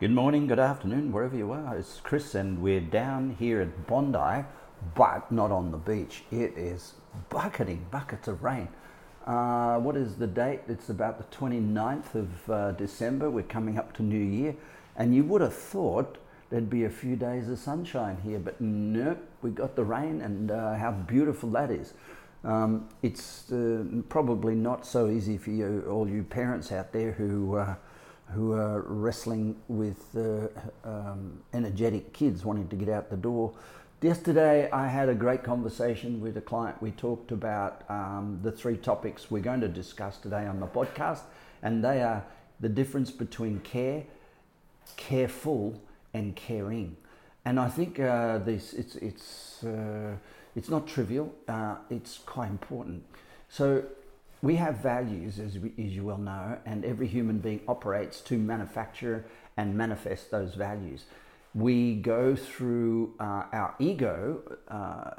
Good morning, good afternoon, wherever you are. It's Chris, and we're down here at Bondi, but not on the beach. It is bucketing, buckets of rain. Uh, what is the date? It's about the 29th of uh, December. We're coming up to New Year, and you would have thought there'd be a few days of sunshine here, but nope, we got the rain, and uh, how beautiful that is. Um, it's uh, probably not so easy for you, all you parents out there who uh, who are wrestling with uh, um, energetic kids wanting to get out the door. Yesterday, I had a great conversation with a client. We talked about um, the three topics we're going to discuss today on the podcast, and they are the difference between care, careful, and caring. And I think uh, this it's it's uh, it's not trivial. Uh, it's quite important. So we have values, as, we, as you well know, and every human being operates to manufacture and manifest those values. We go through uh, our ego, uh, uh,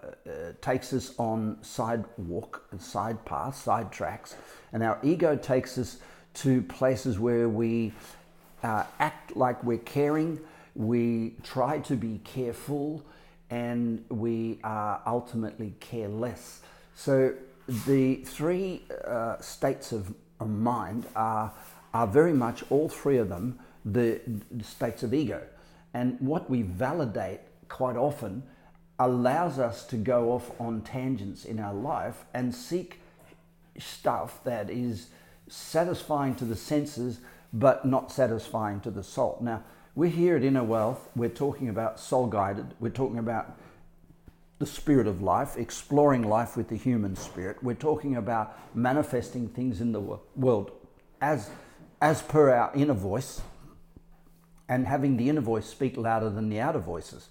takes us on sidewalk, side paths, side tracks, and our ego takes us to places where we uh, act like we're caring, we try to be careful, and we are ultimately careless. So the three uh, states of, mind are, are very much, all three of them, the, the states of ego. And what we validate quite often allows us to go off on tangents in our life and seek stuff that is satisfying to the senses but not satisfying to the soul. Now, we're here at Inner Wealth, we're talking about soul guided, we're talking about the spirit of life, exploring life with the human spirit. We're talking about manifesting things in the world as, as per our inner voice and having the inner voice speak louder than the outer voices.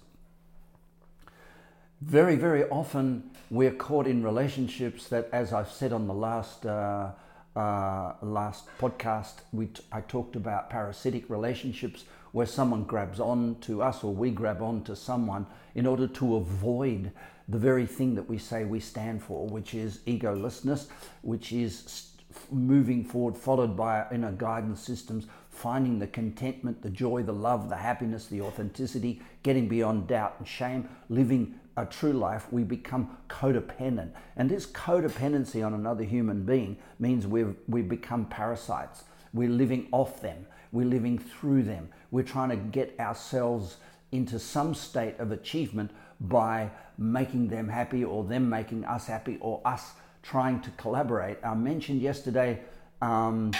Very, very often we're caught in relationships that, as I've said on the last, uh, uh, last podcast, we t- I talked about parasitic relationships where someone grabs on to us or we grab on to someone in order to avoid the very thing that we say we stand for, which is egolessness, which is moving forward, followed by inner guidance systems, finding the contentment, the joy, the love, the happiness, the authenticity, getting beyond doubt and shame, living a true life, we become codependent. And this codependency on another human being means we've, we become parasites. We're living off them, we're living through them, we're trying to get ourselves into some state of achievement by making them happy or them making us happy or us trying to collaborate. I mentioned yesterday um,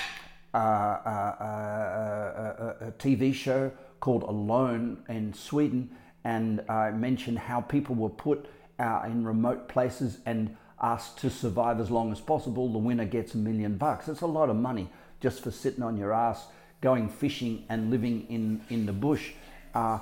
uh, uh, uh, a TV show called Alone in Sweden, and I mentioned how people were put in remote places and asked to survive as long as possible. The winner gets a million bucks. It's a lot of money just for sitting on your ass, going fishing, and living in, in the bush. Uh,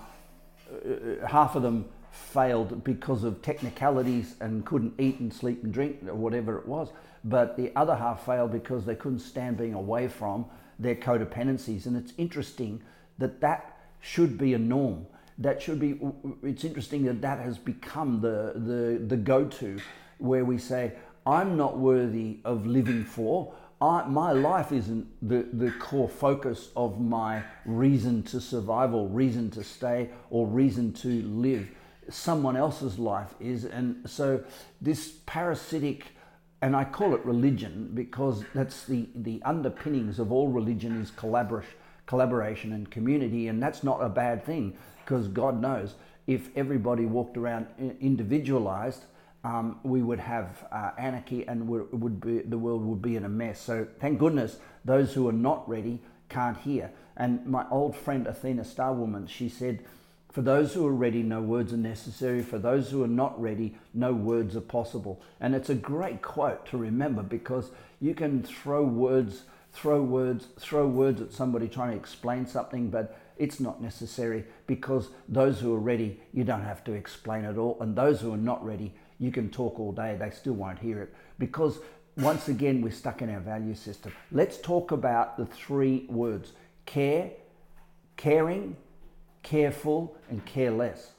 uh, half of them failed because of technicalities and couldn't eat and sleep and drink or whatever it was. But the other half failed because they couldn't stand being away from their codependencies. And it's interesting that that should be a norm. That should be, it's interesting that that has become the, the, the go to where we say, I'm not worthy of living for. I, my life isn't the, the core focus of my reason to survive or reason to stay or reason to live. Someone else's life is. And so, this parasitic, and I call it religion because that's the, the underpinnings of all religion is collaboration, collaboration and community. And that's not a bad thing because God knows if everybody walked around individualized, um, we would have uh, anarchy and would, would be, the world would be in a mess. So thank goodness those who are not ready can't hear. And my old friend Athena Starwoman, she said, for those who are ready, no words are necessary. For those who are not ready, no words are possible. And it's a great quote to remember because you can throw words, throw words, throw words at somebody trying to explain something, but it's not necessary because those who are ready, you don't have to explain at all. And those who are not ready, you can talk all day, they still won't hear it because once again, we're stuck in our value system. Let's talk about the three words care, caring, careful, and careless.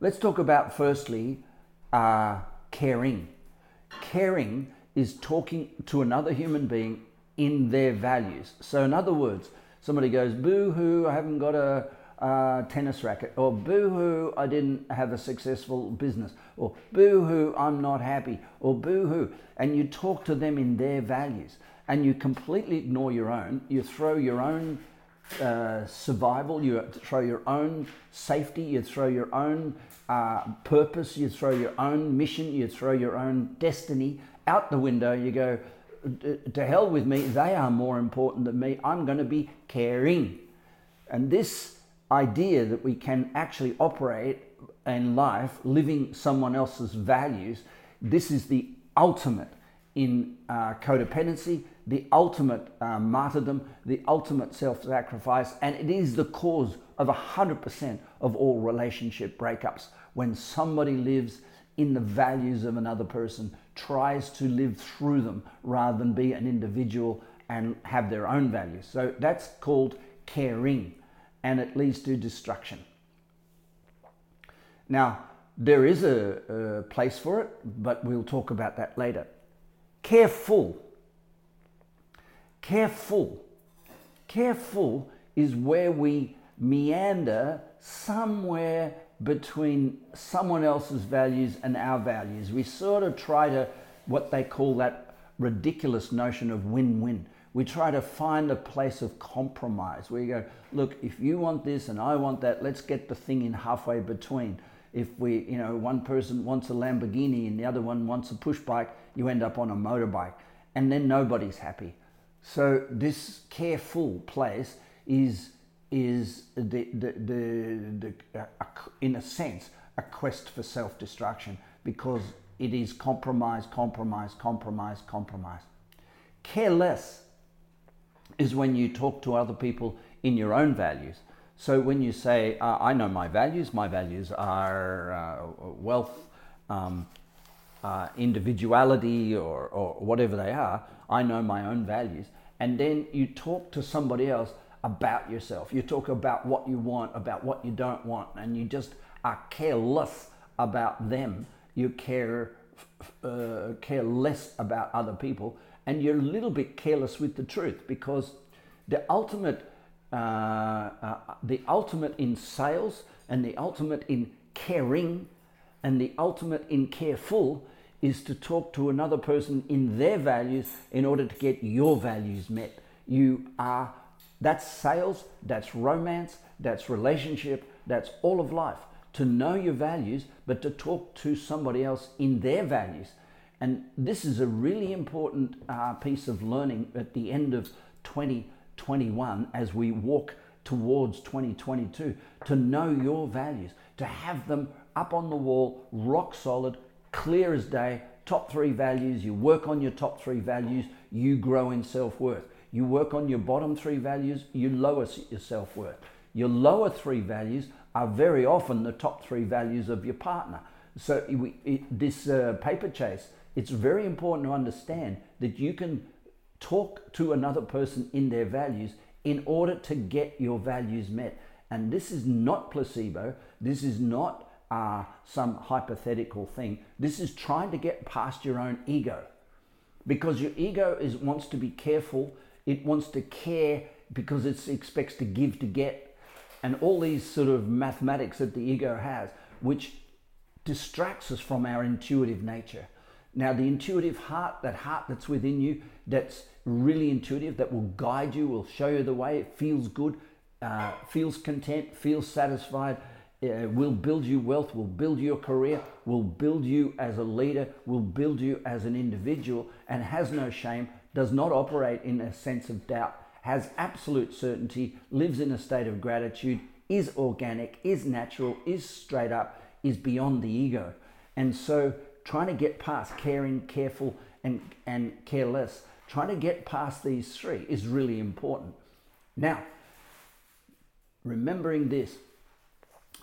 Let's talk about firstly uh, caring. Caring is talking to another human being in their values. So, in other words, Somebody goes, boo hoo, I haven't got a, uh, tennis racket, or boo hoo, I didn't have a successful business, or boo hoo, I'm not happy, or boo hoo. And you talk to them in their values and you completely ignore your own. You throw your own uh, survival, you throw your own safety, you throw your own uh, purpose, you throw your own mission, you throw your own destiny out the window. You go, to hell with me, they are more important than me. I'm going to be caring. And this idea that we can actually operate in life living someone else's values, this is the ultimate in uh, codependency, the ultimate uh, martyrdom, the ultimate self sacrifice, and it is the cause of 100% of all relationship breakups. When somebody lives in the values of another person, tries to live through them rather than be an individual and have their own values. So that's called caring and it leads to destruction. Now, there is a, a place for it, but we'll talk about that later. Careful. Careful. Careful is where we meander somewhere between someone else's values and our values. We sort of try to, what they call that ridiculous notion of win win we try to find a place of compromise where you go, look, if you want this and I want that, let's get the thing in halfway between. If we, you know, one person wants a Lamborghini and the other one wants a push bike, you end up on a motorbike, and then nobody's happy. So this careful place is is the the the, the uh, in a sense a quest for self destruction because it is compromise, compromise, compromise, compromise. Careless is when you talk to other people in your own values. So when you say, uh, I know my values, my values are uh, wealth, um, uh, individuality, or, or whatever they are, I know my own values. And then you talk to somebody else about yourself. You talk about what you want, about what you don't want, and you just are careless about them. You care, uh, care less about other people and you're a little bit careless with the truth because the ultimate, uh, uh, the ultimate in sales and the ultimate in caring and the ultimate in careful is to talk to another person in their values in order to get your values met. You are, that's sales, that's romance, that's relationship, that's all of life. To know your values, but to talk to somebody else in their values and this is a really important uh, piece of learning at the end of 2021 as we walk towards 2022 to know your values, to have them up on the wall, rock solid, clear as day, top three values. You work on your top three values, you grow in self worth. You work on your bottom three values, you lower your self worth. Your lower three values are very often the top three values of your partner. So, it, this uh, paper chase it's very important to understand that you can talk to another person in their values in order to get your values met. And this is not placebo. This is not uh, some hypothetical thing. This is trying to get past your own ego. Because your ego is wants to be careful, it wants to care because it expects to give to get, and all these sort of mathematics that the ego has, which distracts us from our intuitive nature. Now, the intuitive heart, that heart that's within you, that's really intuitive, that will guide you, will show you the way, it feels good, uh, feels content, feels satisfied, uh, will build you wealth, will build your career, will build you as a leader, will build you as an individual, and has no shame, does not operate in a sense of doubt, has absolute certainty, lives in a state of gratitude, is organic, is natural, is straight up, is beyond the ego. And so trying to get past caring, careful, and, and careless, trying to get past these three is really important. Now, remembering this,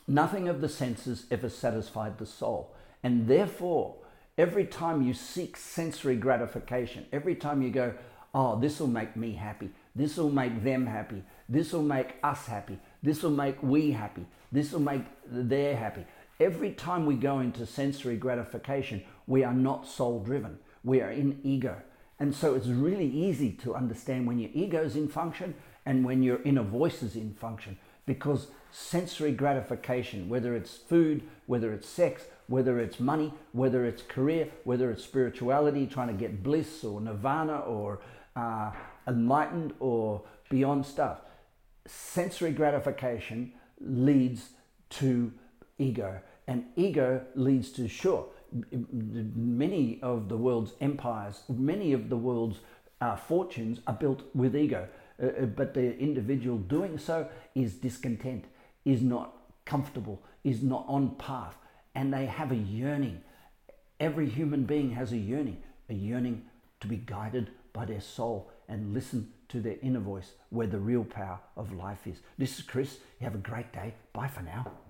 nothing of the senses ever satisfied the soul. And therefore, every time you seek sensory gratification, every time you go, oh, this will make me happy, this will make them happy, this will make us happy, this will make we happy, this will make they're happy. Every time we go into sensory gratification, we are not soul driven. We are in ego. And so it's really easy to understand when your ego is in function and when your inner voice is in function. Because sensory gratification, whether it's food, whether it's sex, whether it's money, whether it's career, whether it's spirituality, trying to get bliss or nirvana or uh, enlightened or beyond stuff, sensory gratification leads to ego, and ego leads to sure. Many of the world's empires, many of the world's uh, fortunes are built with ego, uh, uh, but the individual doing so is discontent, is not comfortable, is not on path, and they have a yearning. Every human being has a yearning, a yearning to be guided by their soul and listen to their inner voice where the real power of life is. This is Chris. You have a great day. Bye for now.